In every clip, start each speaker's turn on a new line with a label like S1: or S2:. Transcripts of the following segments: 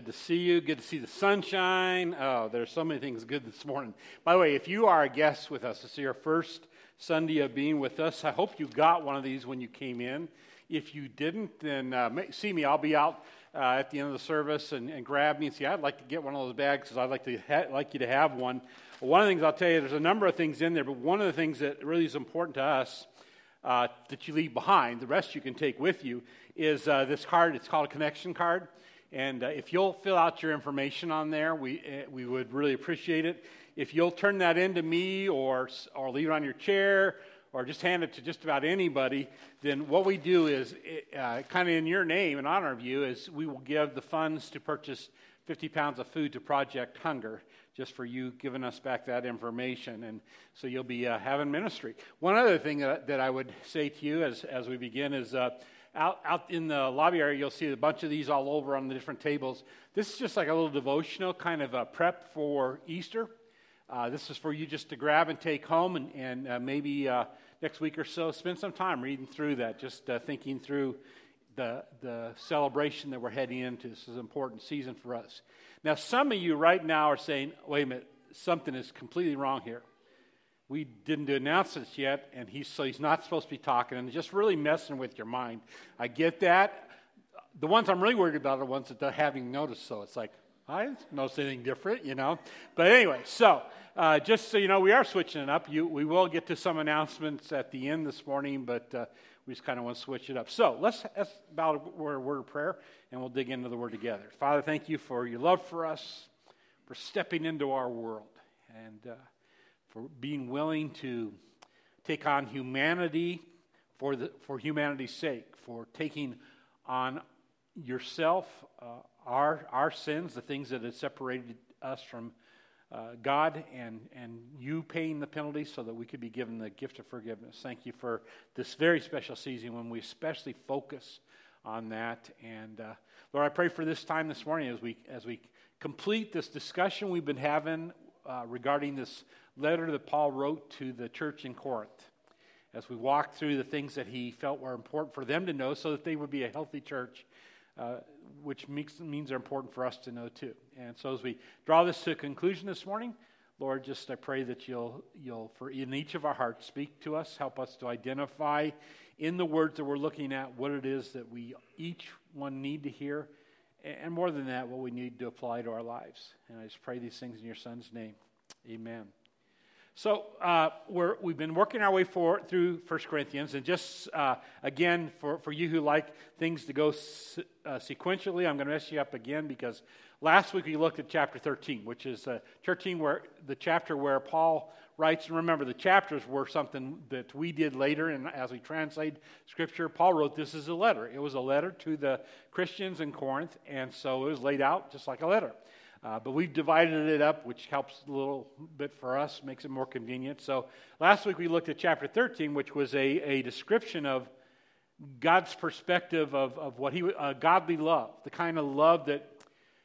S1: Good to see you. Good to see the sunshine. Oh, there's so many things good this morning. By the way, if you are a guest with us, this is your first Sunday of being with us. I hope you got one of these when you came in. If you didn't, then uh, see me. I'll be out uh, at the end of the service and, and, grab me and see. I'd like to get one of those bags because I'd like to ha- like you to have one. One of the things I'll tell you, there's a number of things in there, but one of the things that really is important to us uh, that you leave behind, the rest you can take with you, is uh, this card. It's called a connection card. And uh, if you'll fill out your information on there, we, uh, we would really appreciate it. If you'll turn that in to me or, or leave it on your chair or just hand it to just about anybody, then what we do is, uh, kind of in your name, in honor of you, is we will give the funds to purchase 50 pounds of food to Project Hunger just for you giving us back that information. And so you'll be uh, having ministry. One other thing that, that I would say to you as, as we begin is uh, out, out in the lobby area, you'll see a bunch of these all over on the different tables. This is just like a little devotional kind of a prep for Easter. Uh, this is for you just to grab and take home and, and uh, maybe uh, next week or so spend some time reading through that, just uh, thinking through the, the celebration that we're heading into. This is an important season for us. Now, some of you right now are saying, wait a minute, something is completely wrong here. We didn't do announcements yet, and he's, so he's not supposed to be talking, and just really messing with your mind. I get that. The ones I'm really worried about are the ones that they're having noticed, so it's like, I didn't notice anything different, you know. But anyway, so uh, just so you know, we are switching it up. You, we will get to some announcements at the end this morning, but uh, we just kind of want to switch it up. So let's, ask about a word of prayer and we'll dig into the word together. Father, thank you for your love for us, for stepping into our world, and uh, for being willing to take on humanity for, the, for humanity's sake, for taking on yourself uh, our, our sins, the things that have separated us from uh, God and, and you paying the penalty so that we could be given the gift of forgiveness. Thank you for this very special season when we especially focus on that. And uh, Lord, I pray for this time this morning as we, as we complete this discussion we've been having uh, regarding this letter that Paul wrote to the church in Corinth. As we walk through the things that he felt were important for them to know so that they would be a healthy church uh, which makes, means they're important for us to know too. And so as we draw this to a conclusion this morning, Lord, just I pray that you'll, you'll, for in each of our hearts, speak to us, help us to identify in the words that we're looking at what it is that we each one need to hear, and more than that, what we need to apply to our lives. And I just pray these things in your Son's name. Amen. So uh, we have been working our way through 1 Corinthians, and just uh, again, for, for you who like things to go se- uh, sequentially, I'm going to mess you up again because last week we looked at chapter 13, which is uh, 13 where the chapter where Paul writes. And remember, the chapters were something that we did later, and as we translate Scripture, Paul wrote this as a letter. It was a letter to the Christians in Corinth, and so it was laid out just like a letter. Uh, but we've divided it up, which helps a little bit for us, makes it more convenient. So last week we looked at chapter 13, which was a, a description of God's perspective of, of what he, uh, godly love, the kind of love that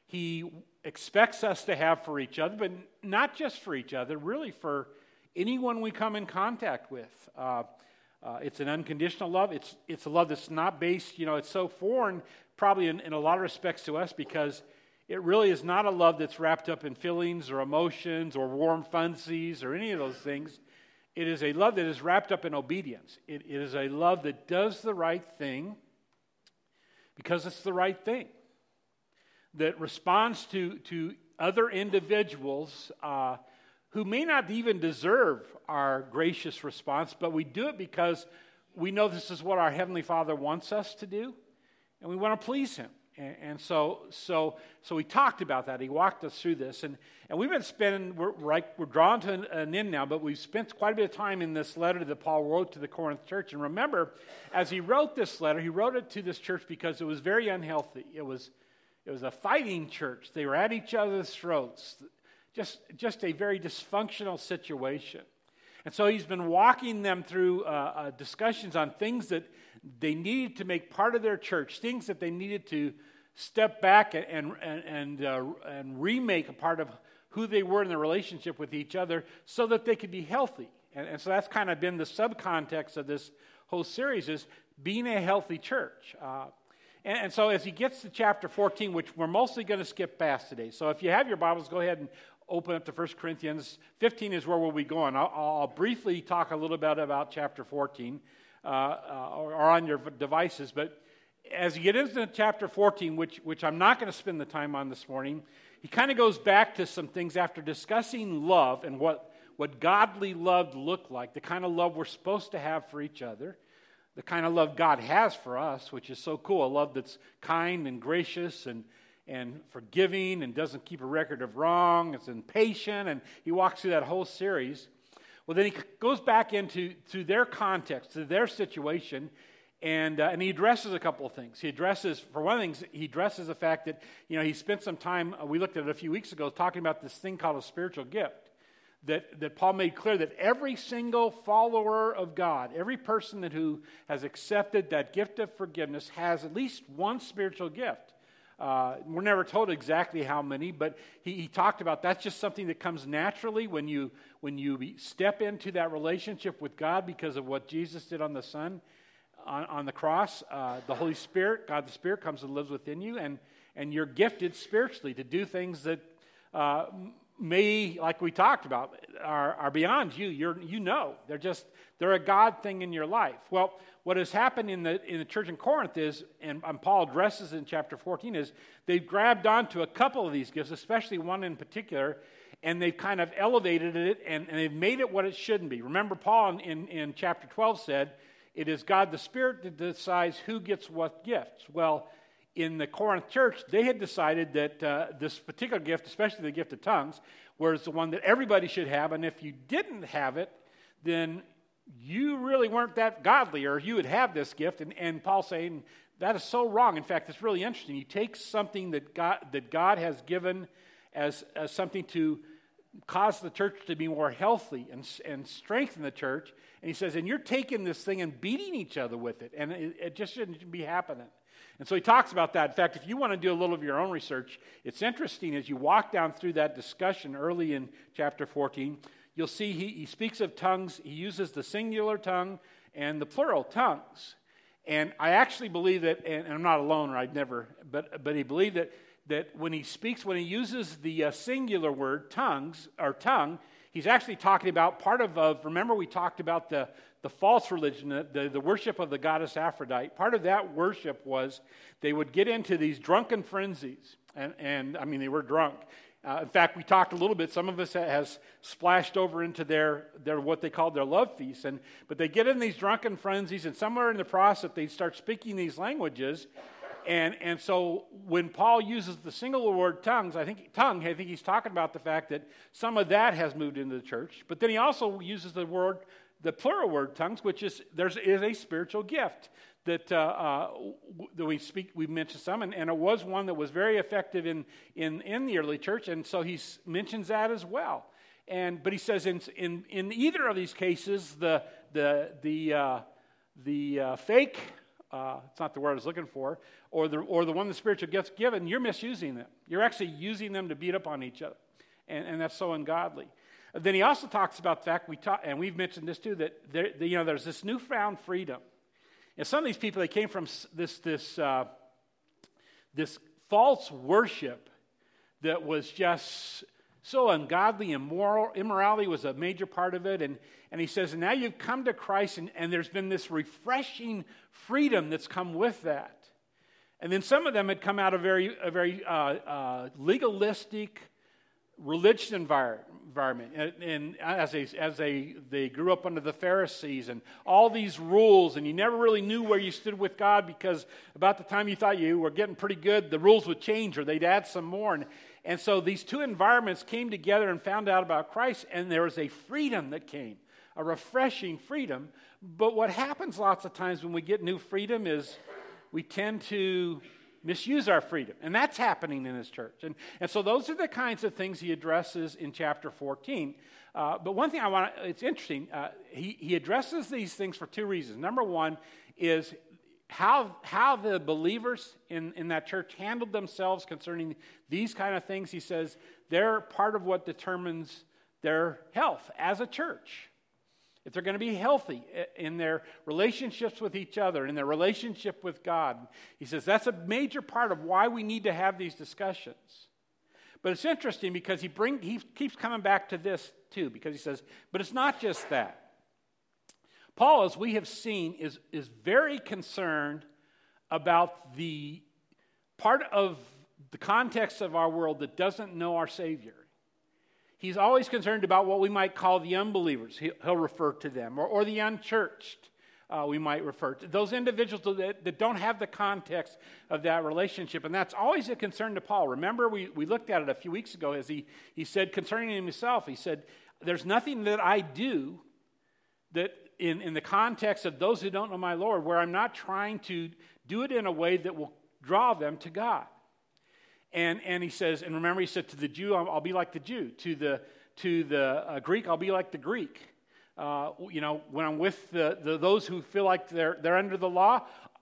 S1: he expects us to have for each other, but not just for each other, really for anyone we come in contact with. Uh, uh, it's an unconditional love. It's, it's a love that's not based, you know, it's so foreign, probably in, in a lot of respects to us, because it really is not a love that's wrapped up in feelings or emotions or warm fuzzies or any of those things. It is a love that is wrapped up in obedience. It, it is a love that does the right thing because it's the right thing, that responds to, to other individuals uh, who may not even deserve our gracious response, but we do it because we know this is what our Heavenly Father wants us to do, and we want to please Him. And, and, so, so, so we talked about that. He walked us through this. And, and we've been spending, we're, right, we're drawn to an, an end now, but we've spent quite a bit of time in this letter that Paul wrote to the Corinth church. And remember, as he wrote this letter, he wrote it to this church because it was very unhealthy. It was, it was a fighting church. They were at each other's throats. Just, just a very dysfunctional situation. And so he's been walking them through uh, uh, discussions on things that they needed to make part of their church, things that they needed to step back and, and, and, uh, and remake a part of who they were in their relationship with each other so that they could be healthy. And, and so that's kind of been the subcontext of this whole series is being a healthy church. Uh, And, and so as he gets to chapter 14, which we're mostly going to skip past today. So if you have your Bibles, go ahead and open up to 1 Corinthians 15 is where we'll be going. I'll, I'll briefly talk a little bit about chapter 14 uh, uh, or, on your devices. But as you get into chapter 14, which, which I'm not going to spend the time on this morning, he kind of goes back to some things after discussing love and what, what godly love looked like, the kind of love we're supposed to have for each other, the kind of love God has for us, which is so cool a love that's kind and gracious and, and forgiving and doesn't keep a record of wrong, it's impatient, and he walks through that whole series. Well, then he goes back into to their context, to their situation, and, uh, and he addresses a couple of things. He addresses, for one thing, he addresses the fact that, you know, he spent some time, uh, we looked at it a few weeks ago, talking about this thing called a spiritual gift. That, that Paul made clear that every single follower of God, every person that who has accepted that gift of forgiveness has at least one spiritual gift. Uh, we're never told exactly how many, but he, he, talked about that's just something that comes naturally when you when you step into that relationship with God because of what Jesus did on the Son, on, on the cross. Uh, the Holy Spirit, God the Spirit, comes and lives within you, and and you're gifted spiritually to do things that uh, may, like we talked about, are, are beyond you. You're, you know, they're just they're a God thing in your life. Well, what has happened in the, in the church in Corinth is, and, and Paul addresses in chapter 14, is they've grabbed onto a couple of these gifts, especially one in particular, and they've kind of elevated it and, and they've made it what it shouldn't be. Remember, Paul in, in, in chapter 12 said, It is God the Spirit that decides who gets what gifts. Well, in the Corinth church, they had decided that uh, this particular gift, especially the gift of tongues, was the one that everybody should have, and if you didn't have it, then you really weren't that godly, or you would have this gift. And, and Paul's saying that is so wrong. In fact, it's really interesting. You take something that God, that God has given as, as something to cause the church to be more healthy and, and strengthen the church. And he says, and you're taking this thing and beating each other with it. And it, it just shouldn't be happening. And so he talks about that. In fact, if you want to do a little of your own research, it's interesting as you walk down through that discussion early in chapter 14 you'll see he, he speaks of tongues. He uses the singular tongue and the plural tongues. And I actually believe that, and I'm not alone, or I'd never, but, but he believed that, that when he speaks, when he uses the uh, singular word, tongues, or tongue, he's actually talking about part of, of remember we talked about the, the false religion, the, the worship of the goddess Aphrodite. Part of that worship was they would get into these drunken frenzies. And, and I mean, they were drunk. Uh, in fact, we talked a little bit. Some of us has splashed over into their, their what they called their love feast, and but they get in these drunken frenzies, and somewhere in the process they start speaking these languages, and and so when Paul uses the single word tongues, I think tongue, I think he's talking about the fact that some of that has moved into the church, but then he also uses the word the plural word tongues, which is there's is a spiritual gift that, uh, uh, that we speak, we mentioned some, and, and, it was one that was very effective in, in, in the early church, and so he mentions that as well. And, but he says in, in, in either of these cases, the, the, the, uh, the uh, fake, uh, it's not the word I was looking for, or the, or the one the spiritual gifts given, you're misusing them. You're actually using them to beat up on each other. And, and that's so ungodly. Then he also talks about the fact, we talk, and we've mentioned this too, that there, you know, there's this newfound freedom and some of these people, they came from this, this, uh, this false worship that was just so ungodly and moral. Immorality was a major part of it. And, and he says, and now you've come to Christ, and, and there's been this refreshing freedom that's come with that. And then some of them had come out of very, a very uh, uh, legalistic, religious environment. And, and, as, they, as they, they grew up under the Pharisees and all these rules, and you never really knew where you stood with God because about the time you thought you were getting pretty good, the rules would change or they'd add some more. And, and so these two environments came together and found out about Christ, and there was a freedom that came, a refreshing freedom. But what happens lots of times when we get new freedom is we tend to misuse our freedom. And that's happening in his church. And, and so those are the kinds of things he addresses in chapter 14. Uh, but one thing I want to, it's interesting, uh, he, he addresses these things for two reasons. Number one is how, how the believers in, in that church handled themselves concerning these kind of things. He says they're part of what determines their health as a church. If they're going to be healthy eh, in their relationships with each other, in their relationship with God. He says that's a major part of why we need to have these discussions. But it's interesting because he, bring, he keeps coming back to this too, because he says, but it's not just that. Paul, as we have seen, is, is very concerned about the part of the context of our world that doesn't know our Savior. He's always concerned about what we might call the unbelievers. He'll refer to them, or, or the unchurched, uh, we might refer to. Those individuals that, that don't have the context of that relationship. And that's always a concern to Paul. Remember, we, we looked at it a few weeks ago as he, he said concerning himself, he said, There's nothing that I do that in, in the context of those who don't know my Lord, where I'm not trying to do it in a way that will draw them to God. And, and he says, and remember, he said, to the Jew, I'll, I'll be like the Jew. To the, to the uh, Greek, I'll be like the Greek. Uh, you know, when I'm with the, the, those who feel like they're, they're under the law,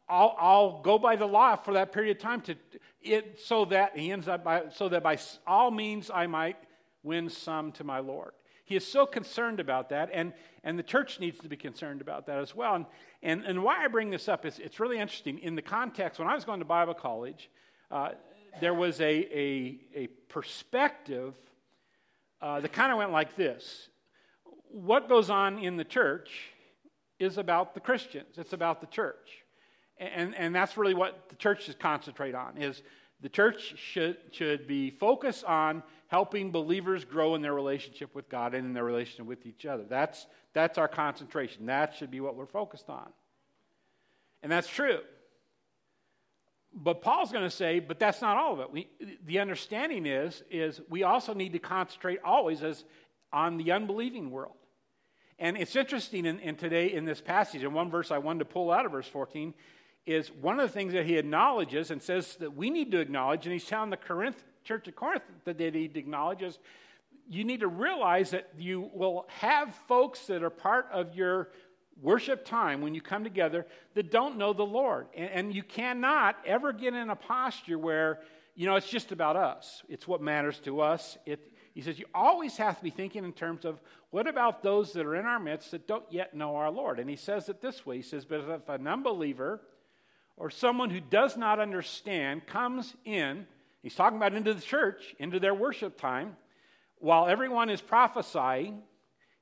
S1: I'll, I'll go by the law for that period of time to it, so that he ends up by, so that by all means I might win some to my Lord. He is so concerned about that, and, and the church needs to be concerned about that as well. And, and, and why I bring this up is it's really interesting. In the context, when I was going to Bible college, uh, there was a, a, a perspective uh, that kind of went like this What goes on in the church is about the Christians, it's about the church. And, and that's really what the church should concentrate on is the church should, should be focused on helping believers grow in their relationship with God and in their relationship with each other. That's, that's our concentration. That should be what we're focused on. And that's true. But Paul's going to say, but that's not all of it. We, the understanding is, is we also need to concentrate always as on the unbelieving world. And it's interesting in, in today in this passage, in one verse I wanted to pull out of verse 14, is one of the things that he acknowledges and says that we need to acknowledge, and he's telling the Corinth, church of Corinth that they need to acknowledge is you need to realize that you will have folks that are part of your worship time when you come together that don't know the Lord. And, and, you cannot ever get in a posture where, you know, it's just about us. It's what matters to us. It, he says you always have to be thinking in terms of what about those that are in our midst that don't yet know our Lord? And he says it this way He says, But if an unbeliever or someone who does not understand comes in, he's talking about into the church, into their worship time, while everyone is prophesying,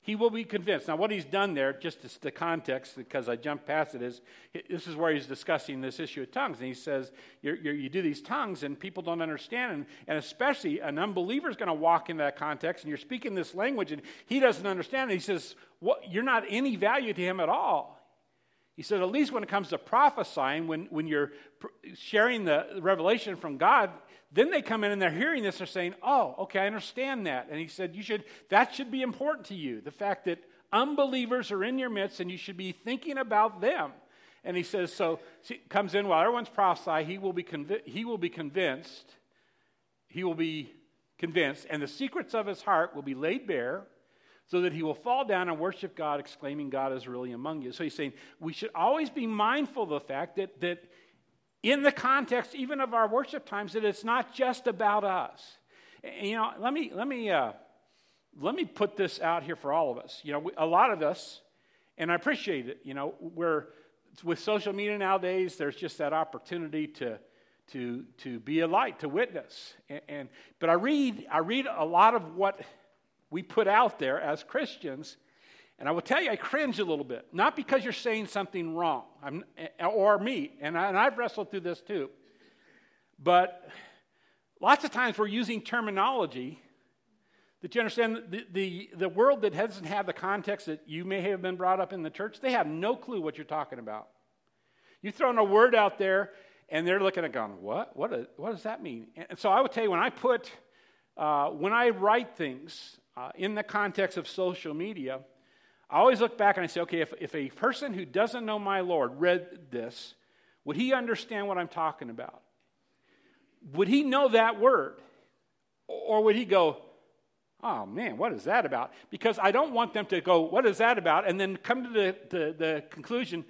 S1: he will be convinced. Now, what he's done there, just the context, because I jumped past it, is this is where he's discussing this issue of tongues. And he says, you're, you're, you do these tongues and people don't understand. And, and especially an unbeliever is going to walk in that context and you're speaking this language and he doesn't understand it. He says, You're not any value to him at all. He said, at least when it comes to prophesying, when, when you're sharing the revelation from God, then they come in and they're hearing this, they're saying, Oh, okay, I understand that. And he said, You should that should be important to you. The fact that unbelievers are in your midst and you should be thinking about them. And he says, so see, comes in while everyone's prophesying, he will be convi- he will be convinced, he will be convinced, and the secrets of his heart will be laid bare, so that he will fall down and worship God, exclaiming, God is really among you. So he's saying we should always be mindful of the fact that that in the context even of our worship times that it's not just about us. And, you know, let me let me uh, let me put this out here for all of us. You know, a lot of us, and I appreciate it. You know, we're with social media nowadays. There's just that opportunity to to to be a light, to witness. And, and but I read I read a lot of what we put out there as Christians, and I will tell you, I cringe a little bit. Not because you're saying something wrong, I'm, or me, and, I, and I've wrestled through this too. But lots of times we're using terminology that you understand the, the, the world that doesn't have the context that you may have been brought up in the church, they have no clue what you're talking about. You're throwing a word out there, and they're looking at going, what? What, is, what does that mean? And so I would tell you, when I put, uh, when I write things uh, in the context of social media, I always look back and I say, okay, if, if a person who doesn't know my Lord read this, would he understand what I'm talking about? Would he know that word? Or would he go, oh man, what is that about? Because I don't want them to go, what is that about? And then come to the, the, the conclusion,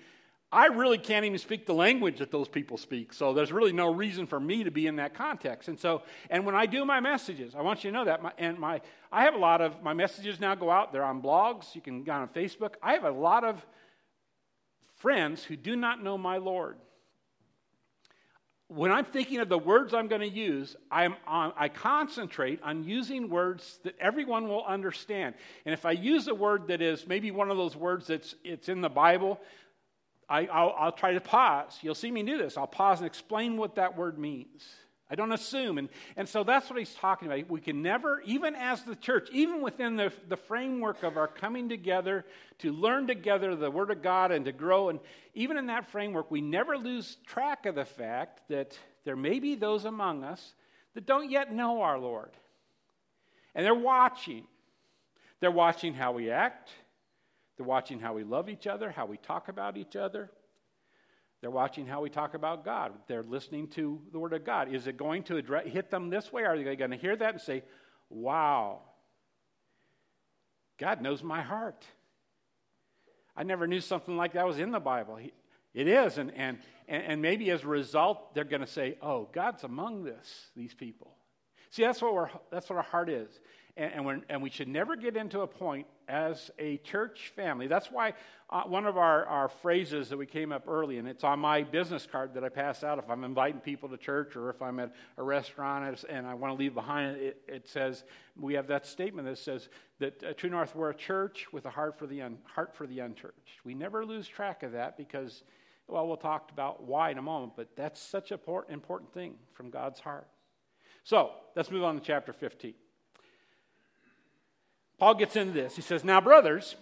S1: I really can't even speak the language that those people speak. So there's really no reason for me to be in that context. And so, and when I do my messages, I want you to know that. My, and my, I have a lot of my messages now go out. They're on blogs. You can go on Facebook. I have a lot of friends who do not know my Lord. When I'm thinking of the words I'm going to use, I'm on, I concentrate on using words that everyone will understand. And if I use a word that is maybe one of those words that's it's in the Bible, I, will try to pause. You'll see me do this. I'll pause and explain what that word means. I don't assume. And, and so that's what he's talking about. We can never, even as the church, even within the, the framework of our coming together to learn together the Word of God and to grow, and even in that framework, we never lose track of the fact that there may be those among us that don't yet know our Lord. And they're watching. They're watching how we act, they're watching how we love each other, how we talk about each other. They're watching how we talk about God. They're listening to the Word of God. Is it going to address, hit them this way? Are they going to hear that and say, wow, God knows my heart? I never knew something like that was in the Bible. It is. And, and, and maybe as a result, they're going to say, oh, God's among this, these people. See, that's what, we're, that's what our heart is. And, and, and, we should never get into a point as a church family. That's why uh, one of our, our phrases that we came up early, and it's on my business card that I pass out if I'm inviting people to church or if I'm at a restaurant and I want to leave behind it, it says, we have that statement that says that uh, True North, we're a church with a heart for, the un, heart for the unchurched. We never lose track of that because, well, we'll talk about why in a moment, but that's such an important thing from God's heart. So let's move on to chapter 15. Paul gets into this. He says, Now, brothers,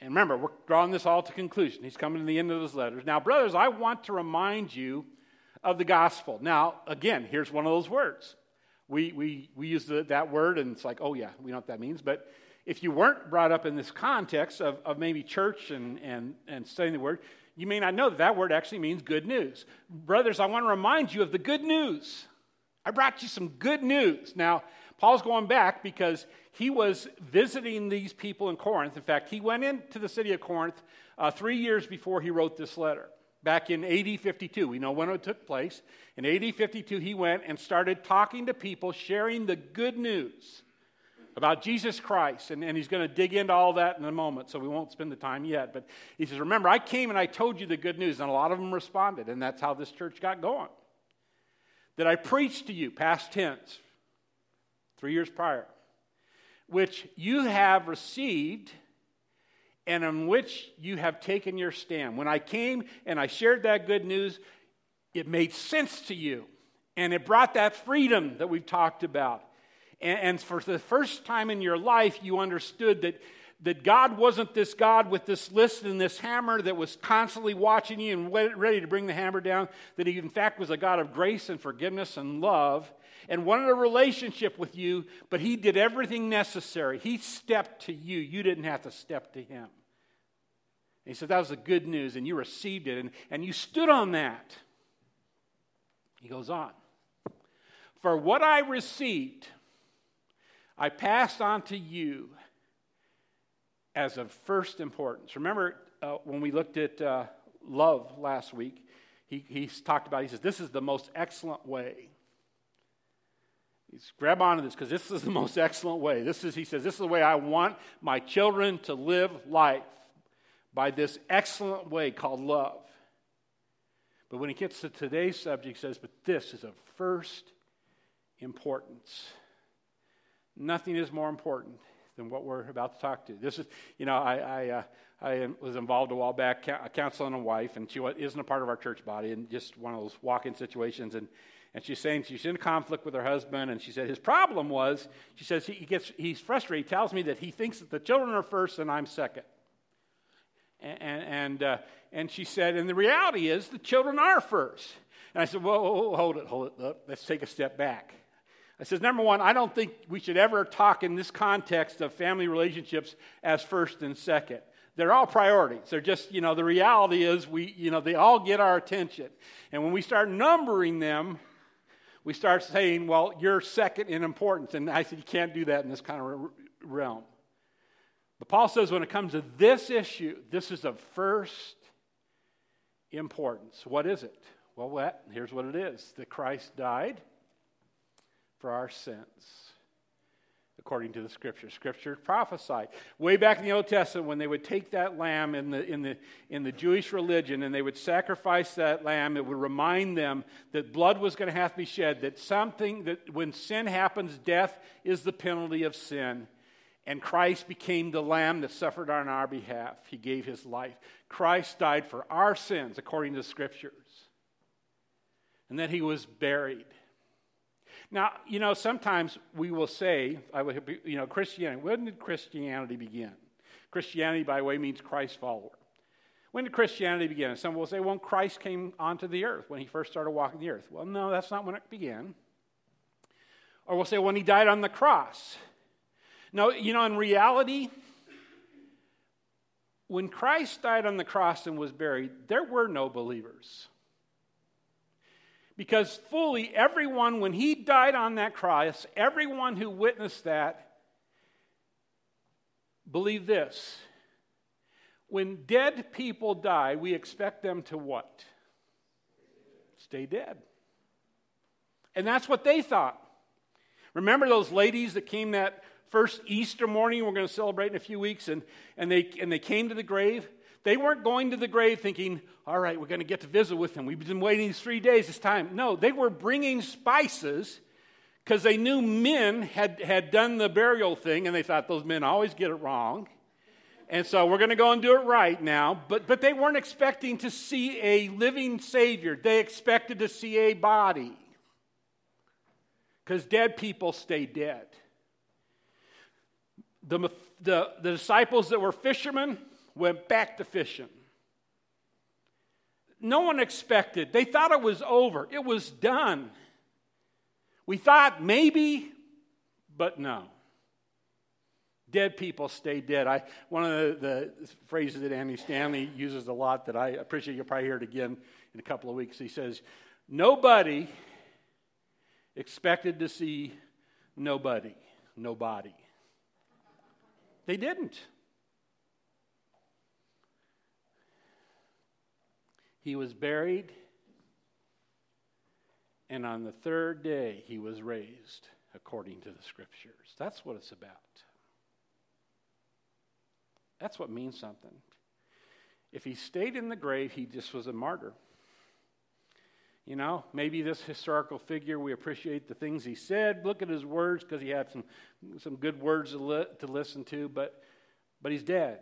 S1: and remember, we're drawing this all to conclusion. He's coming to the end of his letters. Now, brothers, I want to remind you of the gospel. Now, again, here's one of those words. We, we, we use the, that word, and it's like, oh, yeah, we know what that means. But if you weren't brought up in this context of, of maybe church and, and, and studying the word, you may not know that that word actually means good news. Brothers, I want to remind you of the good news. I brought you some good news. Now, Paul's going back because he was visiting these people in Corinth. In fact, he went into the city of Corinth uh, three years before he wrote this letter. Back in AD 52, we know when it took place. In AD 52, he went and started talking to people, sharing the good news about Jesus Christ. And, and he's going to dig into all that in a moment, so we won't spend the time yet. But he says, Remember, I came and I told you the good news, and a lot of them responded, and that's how this church got going. That I preached to you, past tense, three years prior, which you have received and on which you have taken your stand. When I came and I shared that good news, it made sense to you. And it brought that freedom that we've talked about. And, and for the first time in your life, you understood that that God wasn't this God with this list and this hammer that was constantly watching you and ready to bring the hammer down, that He, in fact, was a God of grace and forgiveness and love and wanted a relationship with you, but He did everything necessary. He stepped to you, you didn't have to step to Him. And he said, That was the good news, and you received it, and, and you stood on that. He goes on. For what I received, I passed on to you as of first importance. Remember uh, when we looked at uh, love last week, he, he talked about, he says, this is the most excellent way. He's grab onto this because this is the most excellent way. This is, he says, this is the way I want my children to live life by this excellent way called love. But when he gets to today's subject, he says, but this is of first importance. Nothing is more important than what we're about to talk to. This is, you know, I, I, uh, I was involved a while back counseling a wife, and she isn't a part of our church body, and just one of those walk-in situations. And, and she's saying she's in conflict with her husband, and she said his problem was, she says he gets, he's frustrated. He tells me that he thinks that the children are first and I'm second. And, and, uh, and she said, and the reality is the children are first. And I said, whoa, whoa, whoa hold it, hold it. Let's take a step back. I says, number one, I don't think we should ever talk in this context of family relationships as first and second. They're all priorities. They're just, you know, the reality is we, you know, they all get our attention. And when we start numbering them, we start saying, well, you're second in importance. And I said, you can't do that in this kind of realm. But Paul says when it comes to this issue, this is of first importance. What is it? Well, what? here's what it is that Christ died for our sins according to the scripture. Scripture prophesied. Way back in the Old Testament, when they would take that lamb in the, in, the, in the Jewish religion and they would sacrifice that lamb, it would remind them that blood was going to have to be shed, that something, that when sin happens, death is the penalty of sin. And Christ became the lamb that suffered on our behalf. He gave his life. Christ died for our sins, according to the scriptures. And then he was buried. Now, you know, sometimes we will say, I would, you know, Christianity, when did Christianity begin? Christianity, by the way, means Christ follower. When did Christianity begin? some will say, well, Christ came onto the earth when he first started walking the earth. Well, no, that's not when it began. Or we'll say, when he died on the cross. No, you know, in reality, when Christ died on the cross and was buried, there were no believers. Because fully everyone, when he died on that cross, everyone who witnessed that believed this. When dead people die, we expect them to what? Stay dead. And that's what they thought. Remember those ladies that came that first Easter morning we're going to celebrate in a few weeks and, and, they, and they came to the grave? They weren't going to the grave thinking, all right, we're going to get to visit with him. We've been waiting these three days, it's time. No, they were bringing spices because they knew men had, had done the burial thing and they thought those men always get it wrong. And so we're going to go and do it right now. But, but they weren't expecting to see a living Savior, they expected to see a body because dead people stay dead. The, the, the disciples that were fishermen, went back to fishing. No one expected. They thought it was over, it was done. We thought maybe, but no. Dead people stay dead. I, one of the, the phrases that Andy Stanley uses a lot that I appreciate, you'll probably hear it again in a couple of weeks. He says, Nobody expected to see nobody, nobody. They didn't. He was buried, and on the third day he was raised according to the scriptures. That's what it's about. That's what means something. If he stayed in the grave, he just was a martyr. You know, maybe this historical figure, we appreciate the things he said. Look at his words because he had some, some good words to, li- to listen to, but, but he's dead.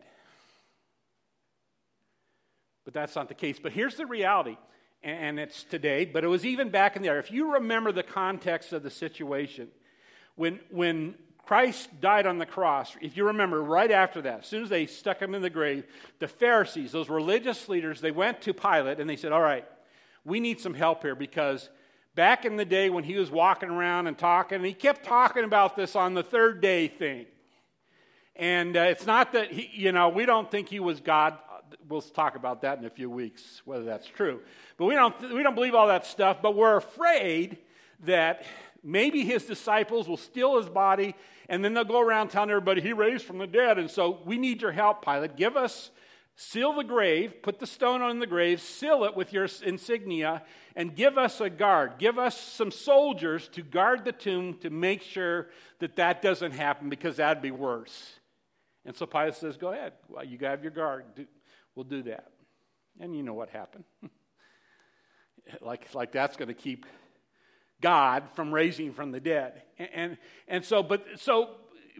S1: But that's not the case. But here's the reality, and it's today, but it was even back in there. If you remember the context of the situation, when, when Christ died on the cross, if you remember right after that, as soon as they stuck him in the grave, the Pharisees, those religious leaders, they went to Pilate and they said, All right, we need some help here because back in the day when he was walking around and talking, and he kept talking about this on the third day thing. And uh, it's not that, he, you know, we don't think he was God we'll talk about that in a few weeks, whether that's true. But we don't, we don't believe all that stuff, but we're afraid that maybe his disciples will steal his body and then they'll go around telling everybody he raised from the dead. And so we need your help, Pilate. Give us, seal the grave, put the stone on the grave, seal it with your insignia, and give us a guard. Give us some soldiers to guard the tomb to make sure that that doesn't happen because that'd be worse. And so Pilate says, Go ahead. Well, you have your guard. Do, will do that. And you know what happened. like, like that's going to keep God from raising from the dead. And, and, and so, but, so,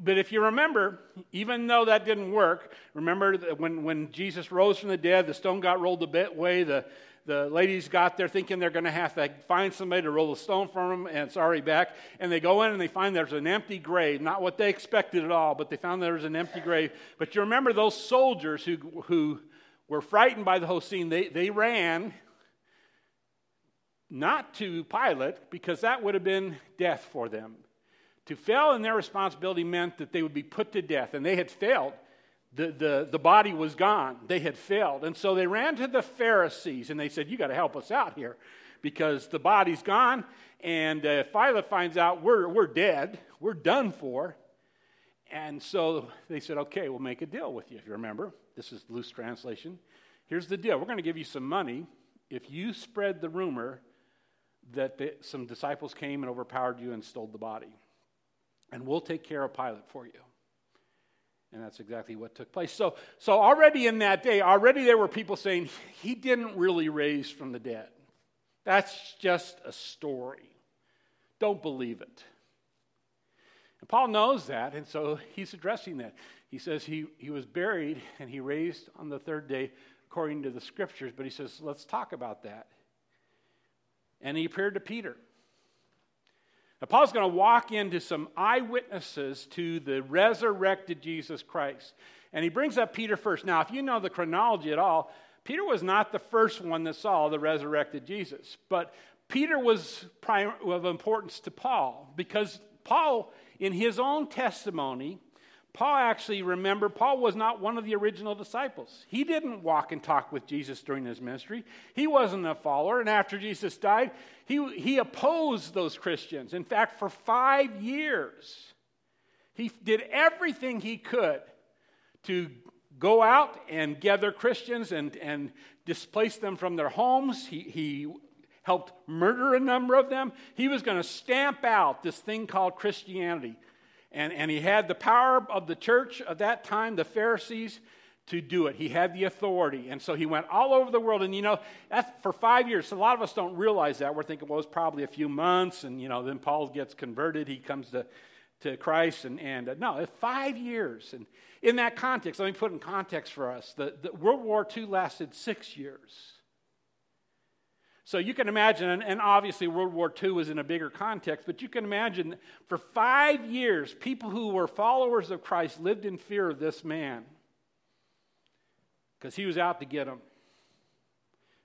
S1: but if you remember, even though that didn't work, remember when, when Jesus rose from the dead, the stone got rolled a bit way, the, the ladies got there thinking they're going to have to find somebody to roll the stone for them, and it's already back. And they go in and they find there's an empty grave. Not what they expected at all, but they found there was an empty grave. But you remember those soldiers who, who were frightened by the whole scene. They, they ran not to Pilate because that would have been death for them. To fail in their responsibility meant that they would be put to death, and they had failed. The, the, the body was gone. They had failed. And so they ran to the Pharisees and they said, You got to help us out here because the body's gone. And uh, Pilate finds out we're, we're dead, we're done for. And so they said, Okay, we'll make a deal with you, if you remember. This is loose translation. Here's the deal we're going to give you some money if you spread the rumor that the, some disciples came and overpowered you and stole the body. And we'll take care of Pilate for you. And that's exactly what took place. So, so already in that day, already there were people saying, he didn't really raise from the dead. That's just a story. Don't believe it. And Paul knows that, and so he's addressing that. He says he, he was buried and he raised on the third day according to the scriptures, but he says, let's talk about that. And he appeared to Peter. Now, Paul's going to walk into some eyewitnesses to the resurrected Jesus Christ. And he brings up Peter first. Now, if you know the chronology at all, Peter was not the first one that saw the resurrected Jesus. But Peter was of importance to Paul because Paul, in his own testimony, Paul actually, remember, Paul was not one of the original disciples. He didn't walk and talk with Jesus during his ministry. He wasn't a follower. And after Jesus died, he, he opposed those Christians. In fact, for five years, he did everything he could to go out and gather Christians and, and displace them from their homes. He, he helped murder a number of them. He was going to stamp out this thing called Christianity. And, and he had the power of the church of that time, the Pharisees, to do it. He had the authority. And so he went all over the world. And you know, that's for five years. a lot of us don't realize that. We're thinking, well, it's probably a few months. And, you know, then Paul gets converted. He comes to, to Christ. And, and uh, no, five years. And in that context, let me put in context for us the, the World War II lasted six years. So you can imagine, and obviously World War II was in a bigger context, but you can imagine for five years, people who were followers of Christ lived in fear of this man because he was out to get them.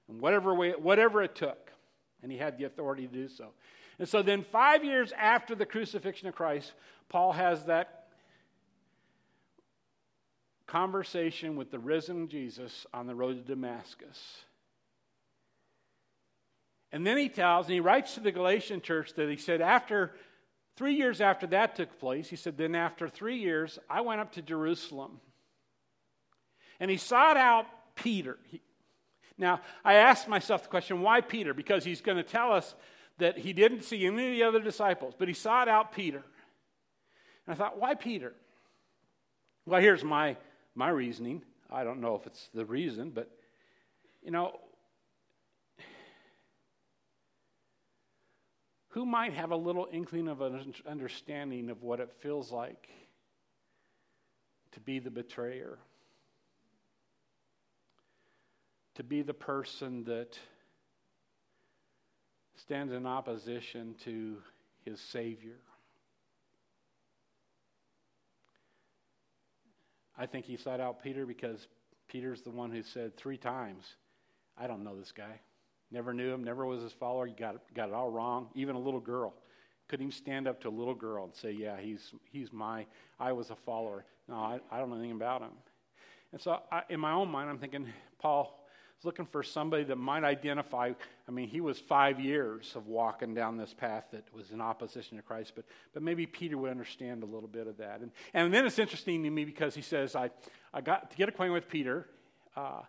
S1: And whatever, way, whatever it took, and he had the authority to do so. And so then, five years after the crucifixion of Christ, Paul has that conversation with the risen Jesus on the road to Damascus. And then he tells, and he writes to the Galatian church that he said, after three years after that took place, he said, then after three years, I went up to Jerusalem. And he sought out Peter. He, now, I asked myself the question, why Peter? Because he's going to tell us that he didn't see any of the other disciples, but he sought out Peter. And I thought, why Peter? Well, here's my, my reasoning. I don't know if it's the reason, but, you know, who might have a little inkling of an understanding of what it feels like to be the betrayer, to be the person that stands in opposition to his Savior. I think he sought out Peter because Peter's the one who said three times, I don't know this guy. Never knew him, never was his follower. You got, got it all wrong. Even a little girl. Couldn't even stand up to a little girl and say, Yeah, he's, he's my, I was a follower. No, I, I don't know anything about him. And so I, in my own mind, I'm thinking, Paul is looking for somebody that might identify. I mean, he was five years of walking down this path that was in opposition to Christ, but, but maybe Peter would understand a little bit of that. And, and then it's interesting to me because he says, I, I got to get acquainted with Peter. Uh,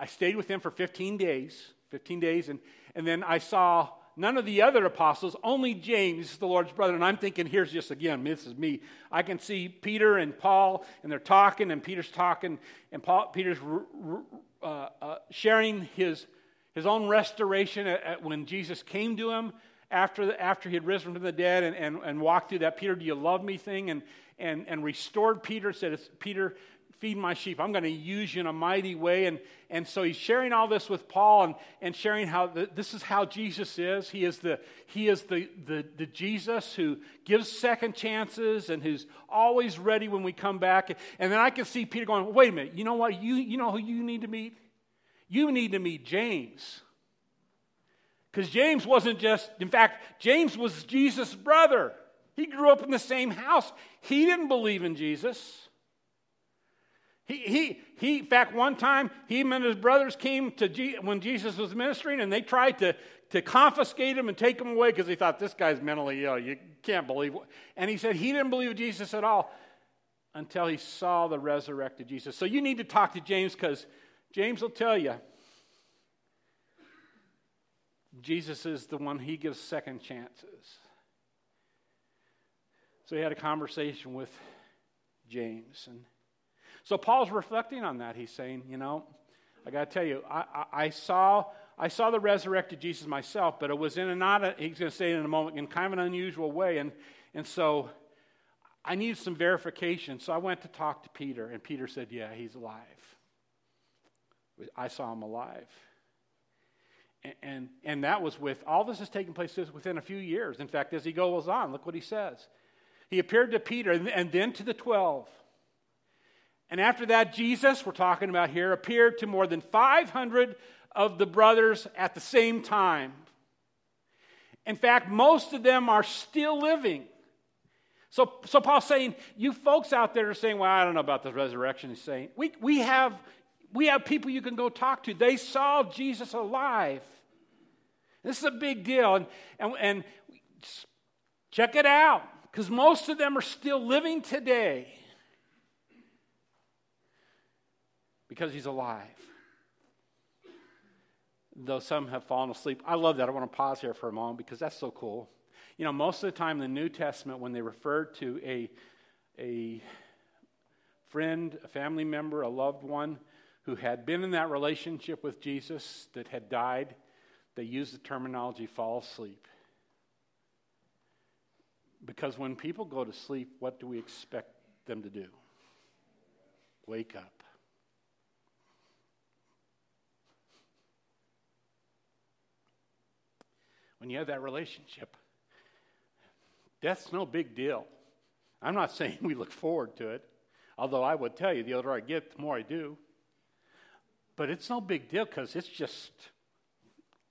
S1: I stayed with him for 15 days. 15 days. And, and then I saw none of the other apostles, only James, the Lord's brother. And I'm thinking, here's just again, this is me. I can see Peter and Paul, and they're talking, and Peter's talking, and Paul, Peter's uh, uh, sharing his, his own restoration at, at when Jesus came to him after, the, after he had risen from the dead and, and, and walked through that Peter, do you love me thing? And, and, and restored Peter, said, Peter, feed my sheep. I'm going to use you in a mighty way. And, and so he's sharing all this with Paul and, and sharing how the, this is how Jesus is. He is, the, he is the, the, the Jesus who gives second chances and who's always ready when we come back. And then I can see Peter going, wait a minute, you know what? You, you know who you need to meet? You need to meet James. Because James wasn't just, in fact, James was Jesus' brother. He grew up in the same house. He didn't believe in Jesus. He, he, he, in fact, one time, he and his brothers came to Je- when Jesus was ministering, and they tried to, to confiscate him and take him away because they thought this guy's mentally ill. You can't believe. What. And he said he didn't believe Jesus at all until he saw the resurrected Jesus. So you need to talk to James because James will tell you Jesus is the one he gives second chances. So he had a conversation with James. And so Paul's reflecting on that. He's saying, you know, I got to tell you, I, I, I, saw, I saw the resurrected Jesus myself, but it was in a not, a, he's going to say it in a moment, in kind of an unusual way. And, and so I needed some verification. So I went to talk to Peter, and Peter said, yeah, he's alive. I saw him alive. And, and, and that was with, all this is taking place within a few years. In fact, as he goes on, look what he says. He appeared to Peter and then to the 12. And after that, Jesus, we're talking about here, appeared to more than 500 of the brothers at the same time. In fact, most of them are still living. So, so Paul's saying, you folks out there are saying, well, I don't know about the resurrection. He's saying, we, we, have, we have people you can go talk to. They saw Jesus alive. This is a big deal. And, and, and check it out, because most of them are still living today. Because he's alive. Though some have fallen asleep. I love that. I want to pause here for a moment because that's so cool. You know, most of the time in the New Testament, when they refer to a, a friend, a family member, a loved one who had been in that relationship with Jesus that had died, they use the terminology fall asleep. Because when people go to sleep, what do we expect them to do? Wake up. When you have that relationship. Death's no big deal. I'm not saying we look forward to it, although I would tell you the older I get, the more I do. But it's no big deal because it's just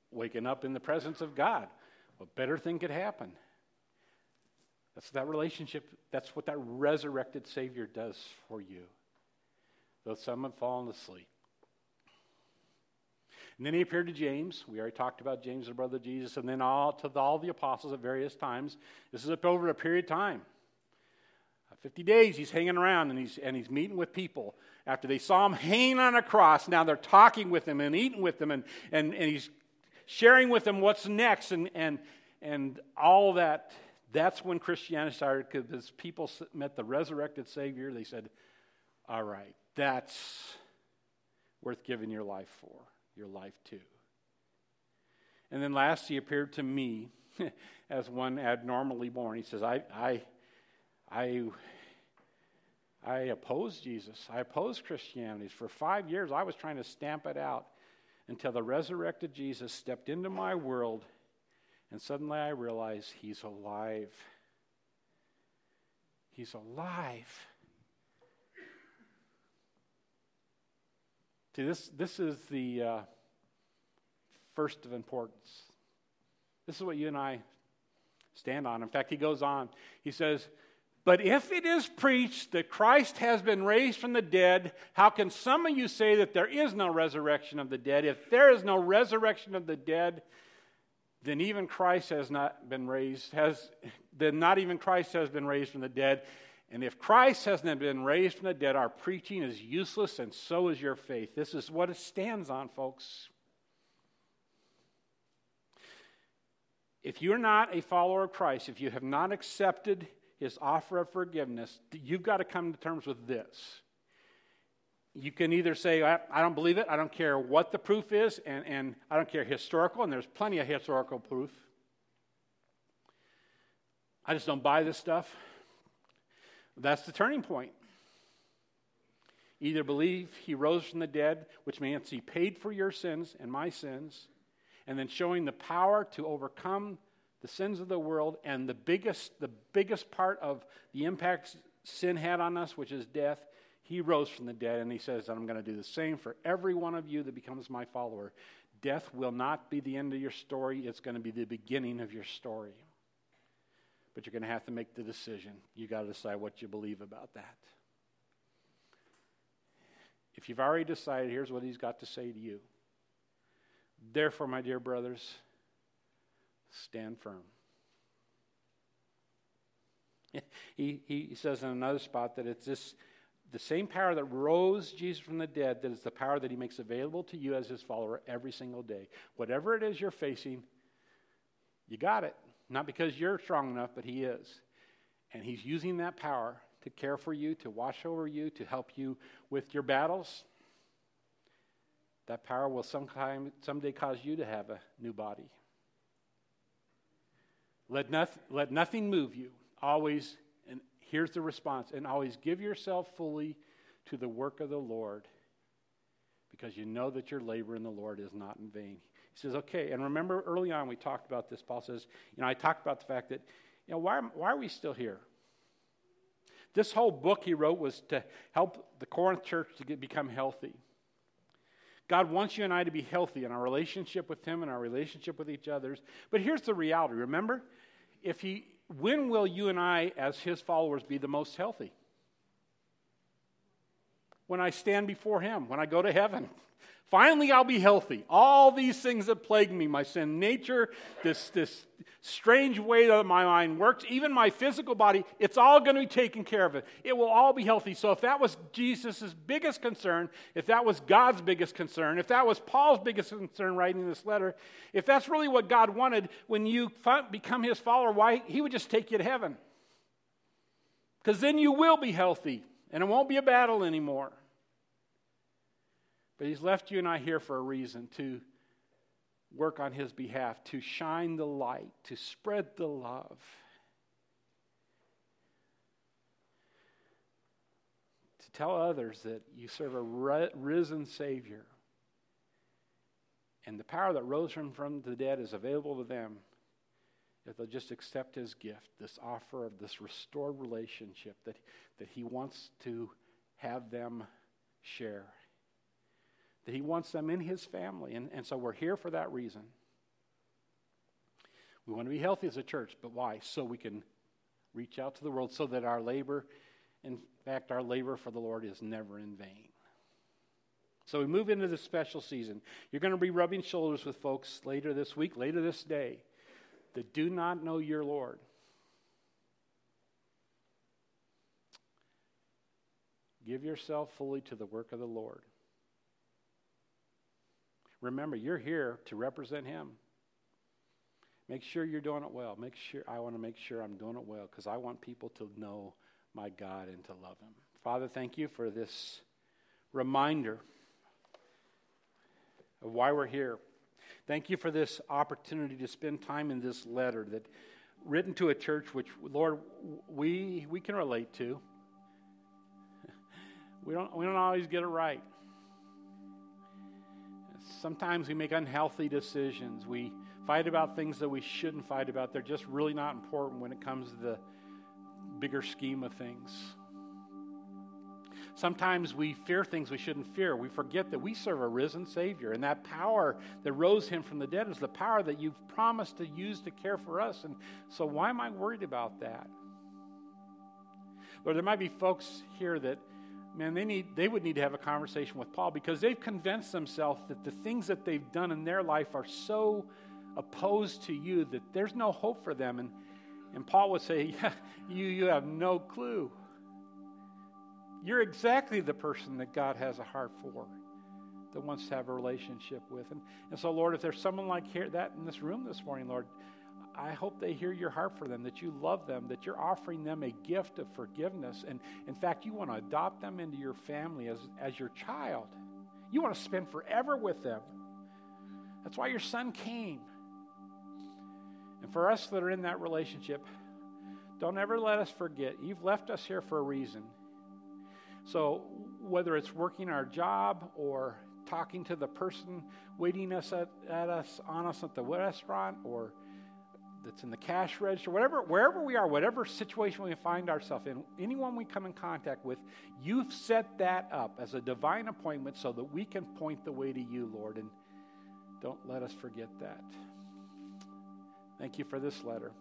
S1: waking up in the presence of God. What better thing could happen? That's that relationship, that's what that resurrected Savior does for you. Though some have fallen asleep. And then he appeared to James. We already talked about James, the brother of Jesus, and then all to all the apostles at various times. This is up over a period of time. Uh, 50 days he's hanging around and he's, and he's meeting with people. After they saw him hanging on a cross, now they're talking with him and eating with him, and, and, and he's sharing with them what's next and, and, and all that. That's when Christianity started because people met the resurrected Savior. They said, All right, that's worth giving your life for your life too. And then last, he appeared to me as one abnormally born. He says, I, I, I, I oppose Jesus. I oppose Christianity. For five years, I was trying to stamp it out until the resurrected Jesus stepped into my world, and suddenly I realized he's alive. He's alive. See, this, this is the uh, first of importance. This is what you and I stand on. In fact, he goes on. He says, But if it is preached that Christ has been raised from the dead, how can some of you say that there is no resurrection of the dead? If there is no resurrection of the dead, then even Christ has not been raised, has then not even Christ has been raised from the dead. And if Christ hasn't been raised from the dead, our preaching is useless, and so is your faith. This is what it stands on, folks. If you're not a follower of Christ, if you have not accepted his offer of forgiveness, you've got to come to terms with this. You can either say, I, don't believe it, I don't care what the proof is, and, and I don't care historical, and there's plenty of historical proof. I just don't buy this stuff. That's the turning point. Either believe he rose from the dead, which means he paid for your sins and my sins, and then showing the power to overcome the sins of the world and the biggest, the biggest part of the impact sin had on us, which is death, he rose from the dead and he says, I'm going to do the same for every one of you that becomes my follower. Death will not be the end of your story, it's going to be the beginning of your story but you're going to have to make the decision. You got to decide what you believe about that. If you've already decided, here's what he's got to say to you. Therefore, my dear brothers, stand firm. He, he, says in another spot that it's this the same power that rose Jesus from the dead, that is the power that he makes available to you as his follower every single day. Whatever it is you're facing, you got it. Not because you're strong enough, but he is. And he's using that power to care for you, to watch over you, to help you with your battles. That power will sometime, someday cause you to have a new body. Let, let nothing move you. Always, and here's the response, and always give yourself fully to the work of the Lord because you know that your labor in the Lord is not in vain. He says, okay, and remember early on we talked about this. Paul says, you know, I talked about the fact that, you know, why, why are we still here? This whole book he wrote was to help the Corinth church to get, become healthy. God wants you and I to be healthy in our relationship with Him and our relationship with each other. But here's the reality remember, if He, when will you and I, as His followers, be the most healthy? When I stand before Him, when I go to heaven. Finally, I'll be healthy. All these things that plague me, my sin nature, this, this strange way that my mind works, even my physical body, it's all going to be taken care of. It. it will all be healthy. So, if that was Jesus' biggest concern, if that was God's biggest concern, if that was Paul's biggest concern writing this letter, if that's really what God wanted when you become his follower, why? He would just take you to heaven. Because then you will be healthy and it won't be a battle anymore. But He's left you and I here for a reason to work on His behalf, to shine the light, to spread the love. To tell others that you serve a risen Savior. And the power that rose from, from the dead is available to them if they'll just accept his gift, this offer of this restored relationship that, that he wants to have them share that He wants them in His family. And, and so we're here for that reason. We want to be healthy as a church, but why? So we can reach out to the world, so that our labor, in fact, our labor for the Lord is never in vain. So we move into this special season. You're going to be rubbing shoulders with folks later this week, later this day, that do not know your Lord. Give yourself fully to the work of the Lord. Remember, you're here to represent Him. Make sure you're doing it well. Make sure I want to make sure I'm doing it well because I want people to know my God and to love Him. Father, thank you for this reminder of why we're here. Thank you for this opportunity to spend time in this letter that written to a church which Lord we we can relate to. We don't we don't always get it right. Sometimes we make unhealthy decisions. We fight about things that we shouldn't fight about. They're just really not important when it comes to the bigger scheme of things. Sometimes we fear things we shouldn't fear. We forget that we serve a risen Savior, and that power that rose him from the dead is the power that you've promised to use to care for us. And so, why am I worried about that? Lord, there might be folks here that man, they, need, they would need to have a conversation with Paul because they've convinced themselves that the things that they've done in their life are so opposed to you that there's no hope for them. And, and Paul would say, yeah, you, you have no clue. You're exactly the person that God has a heart for, that wants to have a relationship with. And, and so, Lord, if there's someone like here, that in this room this morning, Lord, I hope they hear your heart for them, that you love them, that you're offering them a gift of forgiveness. And in fact, you want to adopt them into your family as, as your child. You want to spend forever with them. That's why your son came. And for us that are in that relationship, don't ever let us forget. You've left us here for a reason. So, whether it's working our job or talking to the person waiting us at, at us on us at the restaurant or that's in the cash register, whatever, wherever we are, whatever situation we find ourselves in, anyone we come in contact with, you've set that up as a divine appointment so that we can point the way to you, Lord, and don't let us forget that. Thank you for this letter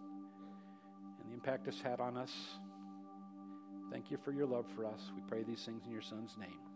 S1: and the impact it's had on us. Thank you for your love for us. We pray these things in your Son's name.